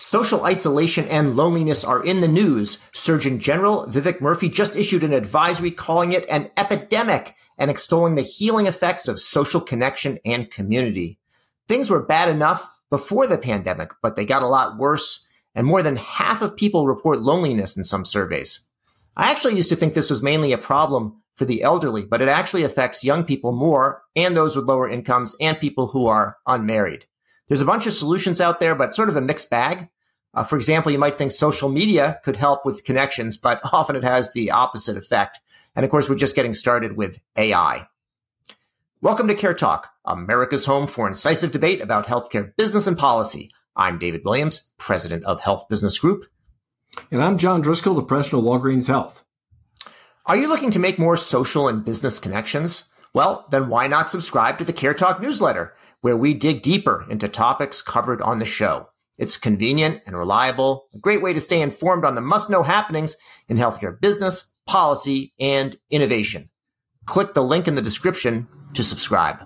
Social isolation and loneliness are in the news. Surgeon General Vivek Murthy just issued an advisory calling it an epidemic and extolling the healing effects of social connection and community. Things were bad enough before the pandemic, but they got a lot worse, and more than half of people report loneliness in some surveys. I actually used to think this was mainly a problem for the elderly, but it actually affects young people more and those with lower incomes and people who are unmarried. There's a bunch of solutions out there, but sort of a mixed bag. Uh, for example, you might think social media could help with connections, but often it has the opposite effect. And of course, we're just getting started with AI. Welcome to CareTalk, America's home for incisive debate about healthcare business and policy. I'm David Williams, president of Health Business Group. And I'm John Driscoll, the president of Walgreens Health. Are you looking to make more social and business connections? Well, then why not subscribe to the CareTalk newsletter? Where we dig deeper into topics covered on the show. It's convenient and reliable, a great way to stay informed on the must know happenings in healthcare business, policy, and innovation. Click the link in the description to subscribe.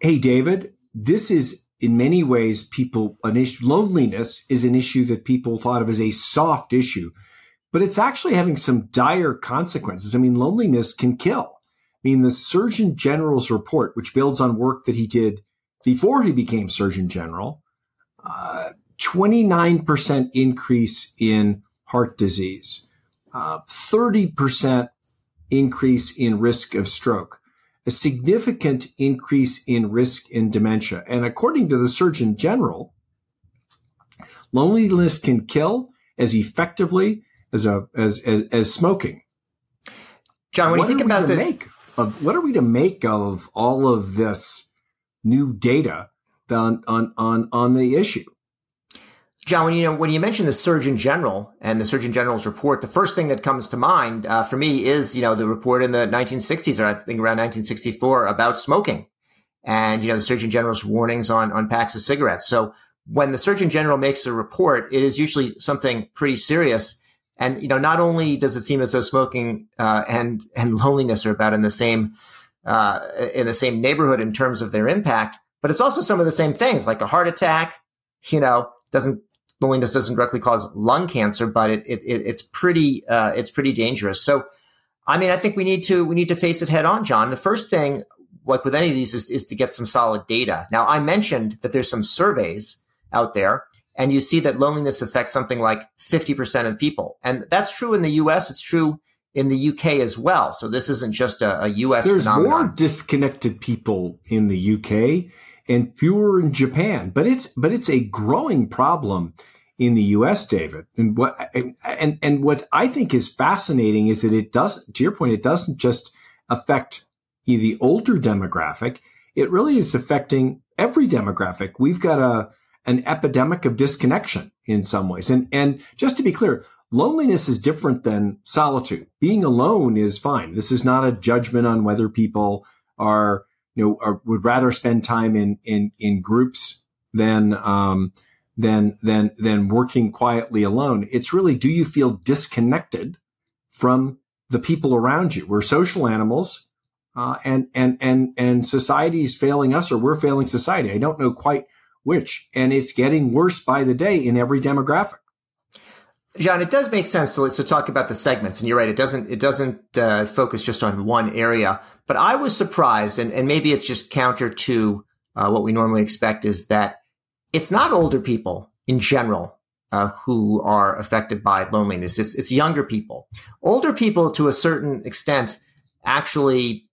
Hey, David, this is in many ways people an issue, loneliness is an issue that people thought of as a soft issue, but it's actually having some dire consequences. I mean, loneliness can kill mean, the Surgeon General's report, which builds on work that he did before he became Surgeon General, uh, 29% increase in heart disease, uh, 30% increase in risk of stroke, a significant increase in risk in dementia. And according to the Surgeon General, loneliness can kill as effectively as a as as, as smoking. John, when what you think about the make of what are we to make of all of this new data on on on, on the issue? John, when you know when you mention the Surgeon General and the Surgeon General's report, the first thing that comes to mind uh, for me is you know the report in the 1960s or I think around 1964 about smoking, and you know the Surgeon General's warnings on on packs of cigarettes. So when the Surgeon General makes a report, it is usually something pretty serious. And you know, not only does it seem as though smoking uh, and and loneliness are about in the same uh, in the same neighborhood in terms of their impact, but it's also some of the same things, like a heart attack. You know, doesn't loneliness doesn't directly cause lung cancer, but it, it, it it's pretty uh, it's pretty dangerous. So, I mean, I think we need to we need to face it head on, John. The first thing, like with any of these, is, is to get some solid data. Now, I mentioned that there's some surveys out there and you see that loneliness affects something like 50% of people. And that's true in the US. It's true in the UK as well. So this isn't just a, a US There's phenomenon. more disconnected people in the UK and fewer in Japan, but it's, but it's a growing problem in the US, David. And what, and, and what I think is fascinating is that it does, to your point, it doesn't just affect the older demographic. It really is affecting every demographic. We've got a, an epidemic of disconnection in some ways. And, and just to be clear, loneliness is different than solitude. Being alone is fine. This is not a judgment on whether people are, you know, are, would rather spend time in, in, in groups than, um, than, than, than working quietly alone. It's really, do you feel disconnected from the people around you? We're social animals. Uh, and, and, and, and society is failing us or we're failing society. I don't know quite which, and it's getting worse by the day in every demographic. John, it does make sense to, to talk about the segments, and you're right. It doesn't it doesn't uh, focus just on one area. But I was surprised, and, and maybe it's just counter to uh, what we normally expect, is that it's not older people in general uh, who are affected by loneliness. It's it's younger people. Older people, to a certain extent, actually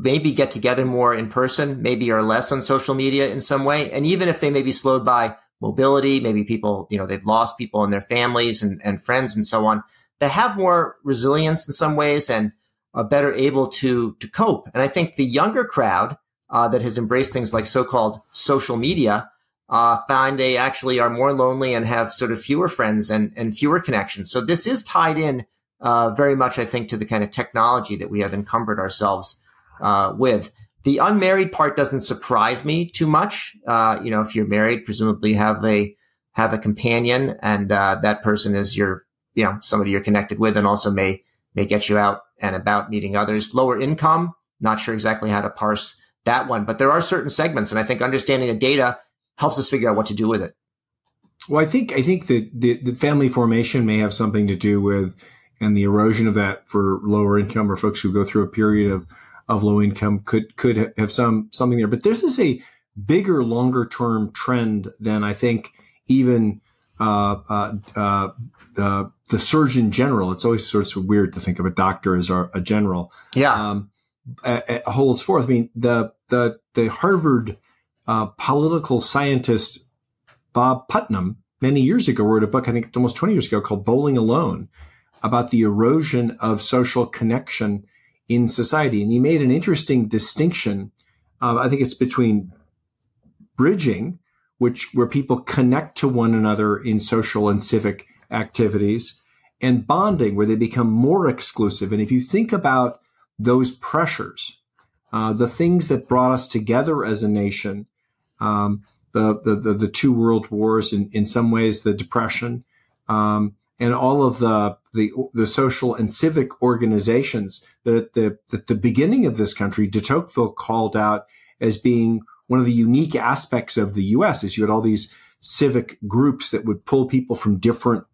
maybe get together more in person, maybe are less on social media in some way. And even if they may be slowed by mobility, maybe people, you know, they've lost people in their families and, and friends and so on, they have more resilience in some ways and are better able to, to cope. And I think the younger crowd uh, that has embraced things like so-called social media uh, find they actually are more lonely and have sort of fewer friends and, and fewer connections. So this is tied in uh, very much, I think, to the kind of technology that we have encumbered ourselves uh, with. The unmarried part doesn't surprise me too much. Uh, you know, if you're married, presumably have a have a companion, and uh, that person is your, you know, somebody you're connected with, and also may may get you out and about meeting others. Lower income, not sure exactly how to parse that one, but there are certain segments, and I think understanding the data helps us figure out what to do with it. Well, I think I think that the, the family formation may have something to do with and the erosion of that for lower income or folks who go through a period of of low income could could have some something there. But this is a bigger, longer term trend than I think even uh, uh, uh, the the Surgeon General. It's always sort of weird to think of a doctor as a, a general. Yeah, um, holds forth. I mean, the the the Harvard uh, political scientist Bob Putnam many years ago wrote a book. I think almost twenty years ago called Bowling Alone about the erosion of social connection in society, and he made an interesting distinction. Uh, I think it's between bridging, which where people connect to one another in social and civic activities, and bonding, where they become more exclusive. And if you think about those pressures, uh, the things that brought us together as a nation, um, the, the, the, the, two world wars, in, in some ways, the depression, um, and all of the, the, the social and civic organizations that at the, at the beginning of this country, de Tocqueville called out as being one of the unique aspects of the U.S. is you had all these civic groups that would pull people from different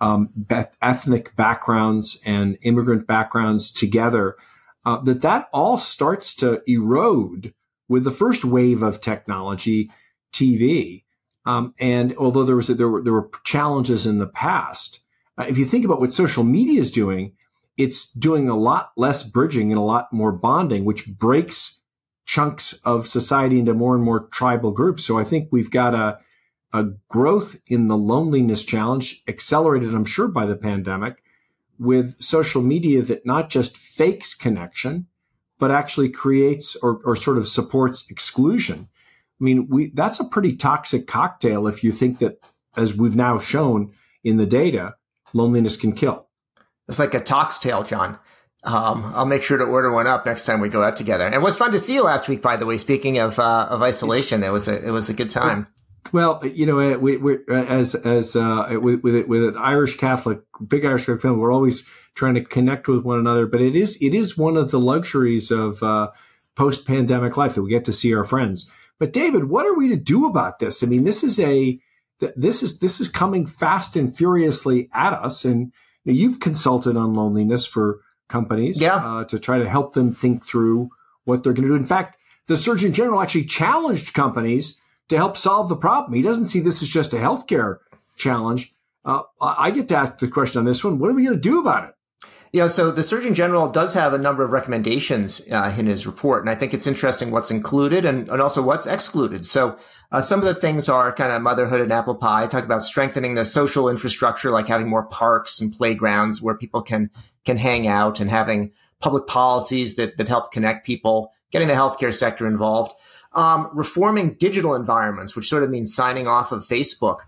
um, ethnic backgrounds and immigrant backgrounds together. Uh, that that all starts to erode with the first wave of technology, TV. Um, and although there was a, there were there were challenges in the past, uh, if you think about what social media is doing, it's doing a lot less bridging and a lot more bonding, which breaks chunks of society into more and more tribal groups. So I think we've got a, a growth in the loneliness challenge, accelerated, I'm sure, by the pandemic, with social media that not just fakes connection, but actually creates or, or sort of supports exclusion. I mean, we, that's a pretty toxic cocktail if you think that, as we've now shown in the data, loneliness can kill. It's like a tox tail, John. Um, I'll make sure to order one up next time we go out together. And it was fun to see you last week, by the way. Speaking of uh, of isolation, it was a it was a good time. Well, you know, uh, we, we uh, as as uh, with with, with an Irish Catholic, big Irish Catholic family, we're always trying to connect with one another. But it is it is one of the luxuries of uh, post pandemic life that we get to see our friends. But David, what are we to do about this? I mean, this is a this is this is coming fast and furiously at us, and you know, you've consulted on loneliness for companies yeah. uh, to try to help them think through what they're going to do. In fact, the Surgeon General actually challenged companies to help solve the problem. He doesn't see this as just a healthcare challenge. Uh, I get to ask the question on this one. What are we going to do about it? Yeah, so the Surgeon General does have a number of recommendations uh, in his report, and I think it's interesting what's included and, and also what's excluded. So uh, some of the things are kind of motherhood and apple pie. Talk about strengthening the social infrastructure, like having more parks and playgrounds where people can can hang out, and having public policies that that help connect people. Getting the healthcare sector involved, um, reforming digital environments, which sort of means signing off of Facebook.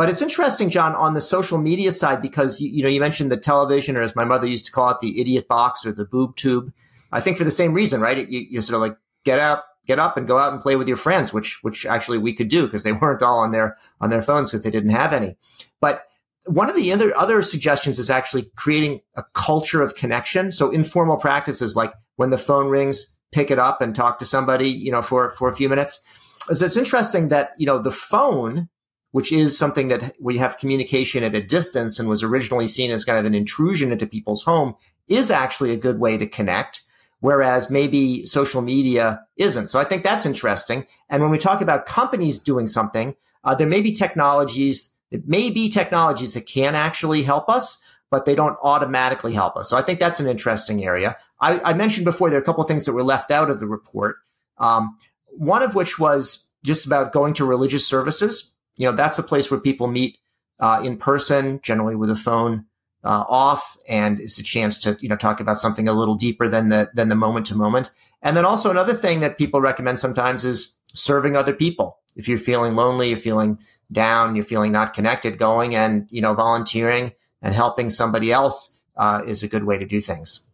But it's interesting, John, on the social media side, because you, you know you mentioned the television, or as my mother used to call it, the idiot box or the boob tube. I think for the same reason, right? You, you sort of like get up, get up and go out and play with your friends, which which actually we could do because they weren't all on their on their phones because they didn't have any. But one of the other other suggestions is actually creating a culture of connection. So informal practices like when the phone rings, pick it up and talk to somebody, you know, for for a few minutes. It's interesting that you know the phone, which is something that we have communication at a distance and was originally seen as kind of an intrusion into people's home, is actually a good way to connect whereas maybe social media isn't. So I think that's interesting. And when we talk about companies doing something, uh, there may be technologies, it may be technologies that can actually help us, but they don't automatically help us. So I think that's an interesting area. I, I mentioned before there are a couple of things that were left out of the report. Um, one of which was just about going to religious services. You know, that's a place where people meet uh, in person, generally with a phone uh, off and it's a chance to you know talk about something a little deeper than the than the moment to moment. And then also another thing that people recommend sometimes is serving other people. If you're feeling lonely you're feeling down you're feeling not connected going and you know volunteering and helping somebody else uh, is a good way to do things.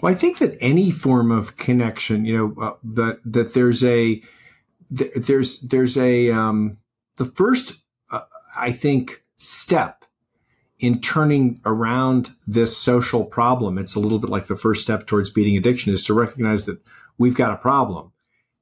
Well i think that any form of connection you know uh, that that there's a th- there's there's a um, the first uh, i think step in turning around this social problem, it's a little bit like the first step towards beating addiction is to recognize that we've got a problem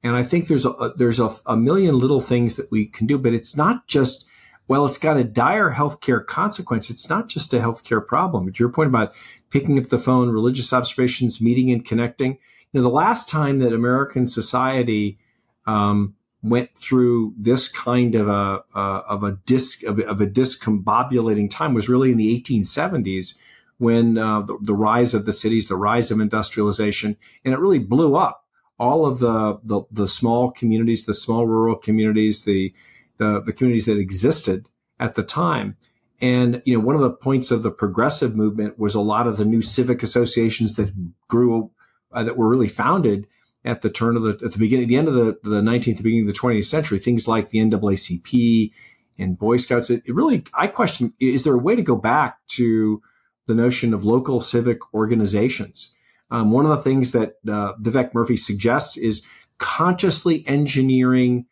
And I think there's a, there's a, a million little things that we can do, but it's not just, well, it's got a dire healthcare consequence. It's not just a healthcare problem. But your point about picking up the phone, religious observations, meeting and connecting. You know, the last time that American society um, went through this kind of a uh, of a disc of, of, a discombobulating time was really in the 1870s when uh, the, the, rise of the cities, the rise of industrialization, and it really blew up all of the the, the small communities, the small rural communities, the, the the communities that existed at the time. And you know, one of the points of the progressive movement was a lot of the new civic associations that grew uh, that were really founded at the turn of the at the beginning, the end of the, the 19th, the beginning of the 20th century, things like the NAACP and Boy Scouts. It, it, really, I question: is there a way to go back to the notion of local civic organizations? Um, one of the things that uh, Vivek Murthy suggests is consciously engineering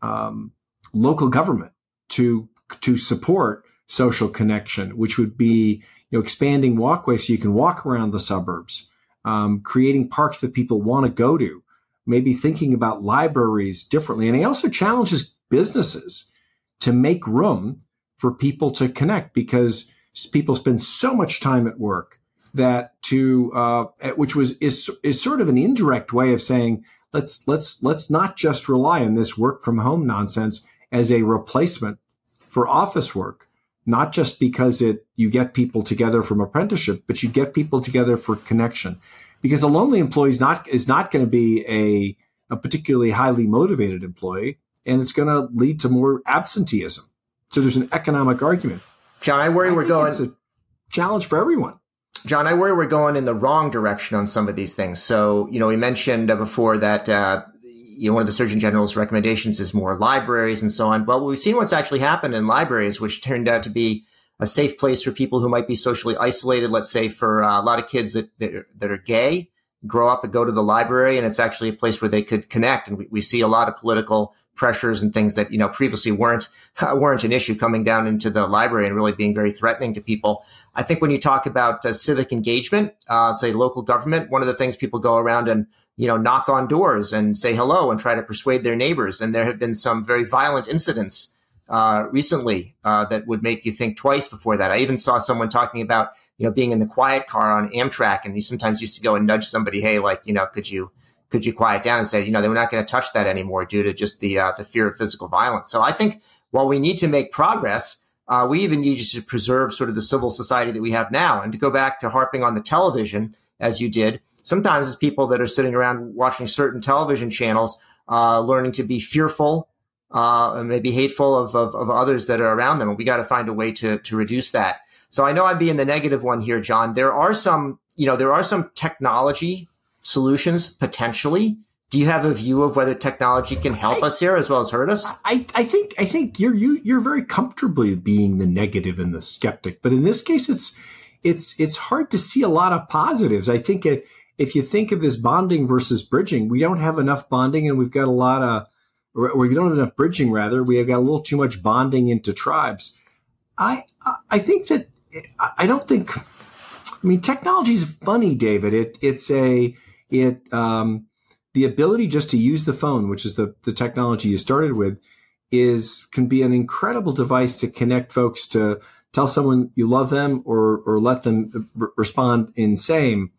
um, local government to to support social connection, which would be you know expanding walkways so you can walk around the suburbs um, creating parks that people want to go to, maybe thinking about libraries differently. And he also challenges businesses to make room for people to connect because people spend so much time at work that to uh, which was is is sort of an indirect way of saying let's let's let's not just rely on this work from home nonsense as a replacement for office work not just because it you get people together from apprenticeship, but you get people together for connection. Because a lonely employee is not is not going to be a, a particularly highly motivated employee, and it's going to lead to more absenteeism. So there's an economic argument. John, I worry I we're going. It's a challenge for everyone. John, I worry we're going in the wrong direction on some of these things. So, you know, we mentioned before that uh, you know, one of the Surgeon General's recommendations is more libraries and so on. Well, we've seen what's actually happened in libraries, which turned out to be a safe place for people who might be socially isolated. Let's say for uh, a lot of kids that, that are, that, are, gay, grow up and go to the library, and it's actually a place where they could connect. And we, we see a lot of political pressures and things that you know previously weren't weren't an issue coming down into the library and really being very threatening to people. I think when you talk about uh, civic engagement, uh, say local government, one of the things people go around and you know, knock on doors and say hello and try to persuade their neighbors. And there have been some very violent incidents uh, recently uh, that would make you think twice before that. I even saw someone talking about, you know, being in the quiet car on Amtrak, and he sometimes used to go and nudge somebody, hey, like, you know, could you could you quiet down and say, you know, they were not going to touch that anymore due to just the uh, the fear of physical violence. So I think while we need to make progress, uh, we even need to preserve sort of the civil society that we have now. And to go back to harping on the television, as you did, sometimes it's people that are sitting around watching certain television channels, uh, learning to be fearful, uh, and maybe hateful of, of, of, others that are around them. And we got to find a way to, to reduce that. So I know I'm being the negative one here, John. There are some, you know, there are some technology solutions potentially. Do you have a view of whether technology can help I, us here as well as hurt us? I, I think I think you're you, you're very comfortably being the negative and the skeptic, but in this case, it's it's it's hard to see a lot of positives. I think it, if you think of this bonding versus bridging, we don't have enough bonding and we've got a lot of, or we don't have enough bridging rather. We have got a little too much bonding into tribes. I, I think that, I don't think, I mean, technology is funny, David. It, it's a, it, um, the ability just to use the phone, which is the, the technology you started with, is can be an incredible device to connect folks to tell someone you love them or or let them r- respond in same.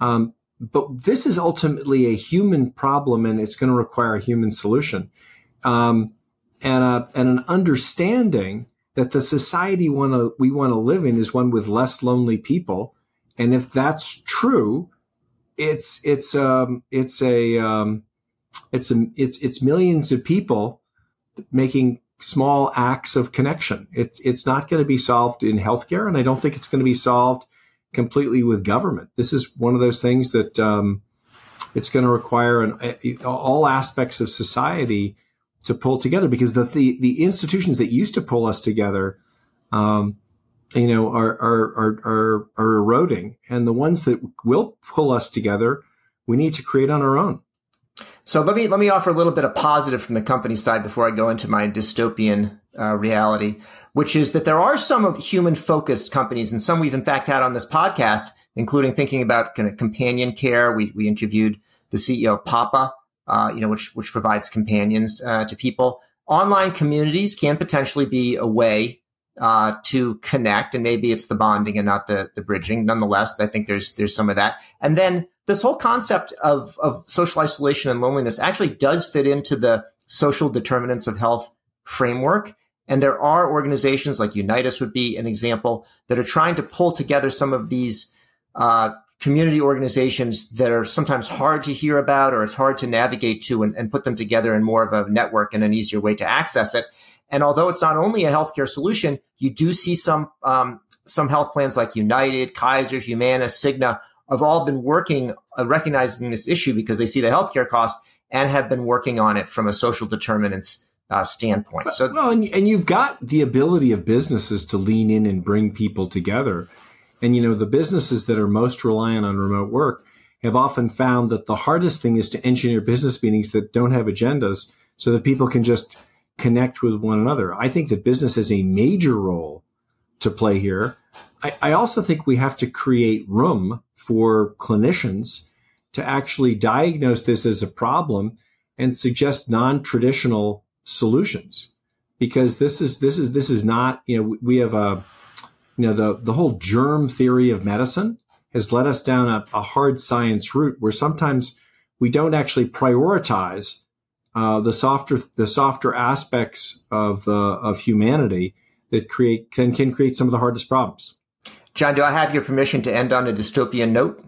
Um, but this is ultimately a human problem and it's going to require a human solution. Um, and, a, and an understanding that the society wanna, we want to live in is one with less lonely people. And if that's true, it's, it's, um, it's a, um, it's a, it's, it's millions of people making small acts of connection. It's, it's not going to be solved in healthcare. And I don't think it's going to be solved completely with government. This is one of those things that um, it's going to require an, all aspects of society to pull together because the, the, the institutions that used to pull us together, um, you know, are, are, are, are, are eroding. And the ones that will pull us together, we need to create on our own. So let me let me offer a little bit of positive from the company side before I go into my dystopian uh, reality, which is that there are some of human focused companies, and some we've in fact had on this podcast, including thinking about kind of companion care. We we interviewed the CEO of Papa uh, you know, which which provides companions uh, to people. Online communities can potentially be a way uh, to connect, and maybe it's the bonding and not the the bridging. Nonetheless, I think there's there's some of that. And then this whole concept of of social isolation and loneliness actually does fit into the social determinants of health framework. And there are organizations like Unite Us would be an example that are trying to pull together some of these uh, community organizations that are sometimes hard to hear about or it's hard to navigate to and, and, put them together in more of a network and an easier way to access it. And although it's not only a healthcare solution, you do see some um, some health plans like United, Kaiser, Humana, Cigna have all been working, uh, recognizing this issue because they see the healthcare cost and have been working on it from a social determinants uh, standpoint. So, well, and, and you've got the ability of businesses to lean in and bring people together. And, you know, the businesses that are most reliant on remote work have often found that the hardest thing is to engineer business meetings that don't have agendas so that people can just connect with one another. I think that business has a major role to play here. I, I also think we have to create room for clinicians to actually diagnose this as a problem and suggest non-traditional solutions because this is this is this is not you know we have a you know the the whole germ theory of medicine has led us down a, a hard science route where sometimes we don't actually prioritize uh, the softer the softer aspects of uh, of humanity that create can can create some of the hardest problems. John, do I have your permission to end on a dystopian note?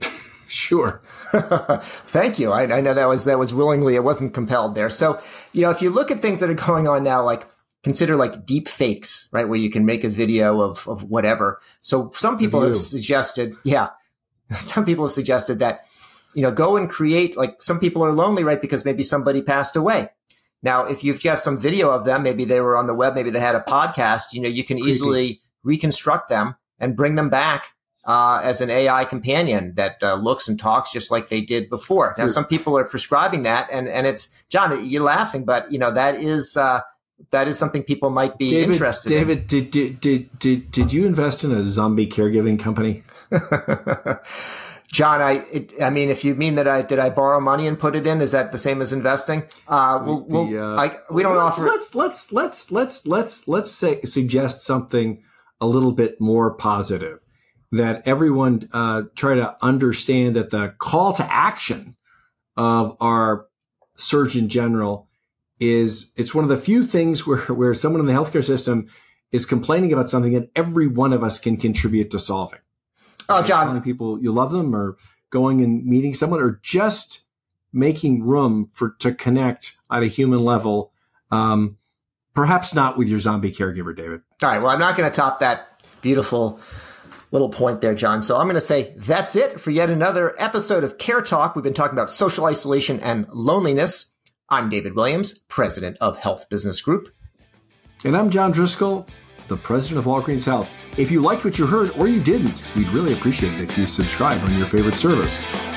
sure. Thank you. I, I, know that was that was willingly. It wasn't compelled there. So you know, if you look at things that are going on now, like consider like deep fakes, right, where you can make a video of of whatever. So some people have suggested, yeah, some people have suggested that you know, go and create like some people are lonely, right? Because maybe somebody passed away. Now, if you've got some video of them, maybe they were on the web, maybe they had a podcast, you know, you can Creepy. easily reconstruct them and bring them back uh, as an AI companion that uh, looks and talks just like they did before. Now, some people are prescribing that, and and it's John, you're laughing, but you know that is uh, that is something people might be David, interested David, in. David, did, did did did did you invest in a zombie caregiving company? John, I, it, I mean, if you mean that I did I borrow money and put it in, is that the same as investing? Uh, we'll, we'll the, uh, I, we don't let's, offer. Let's let's let's let's let's let's say suggest something a little bit more positive. That everyone uh, try to understand that the call to action of our Surgeon General is it's one of the few things where where someone in the healthcare system is complaining about something that every one of us can contribute to solving. Oh, John. Telling people you love them or going and meeting someone or just making room for to connect at a human level. Um, perhaps not with your zombie caregiver, David. All right. Well, I'm not going to top that beautiful little point there, John. So I'm going to say that's it for yet another episode of CareTalk. We've been talking about social isolation and loneliness. I'm David Williams, president of Health Business Group. And I'm John Driscoll, the president of Walgreens Health. If you liked what you heard or you didn't, we'd really appreciate it if you subscribe on your favorite service.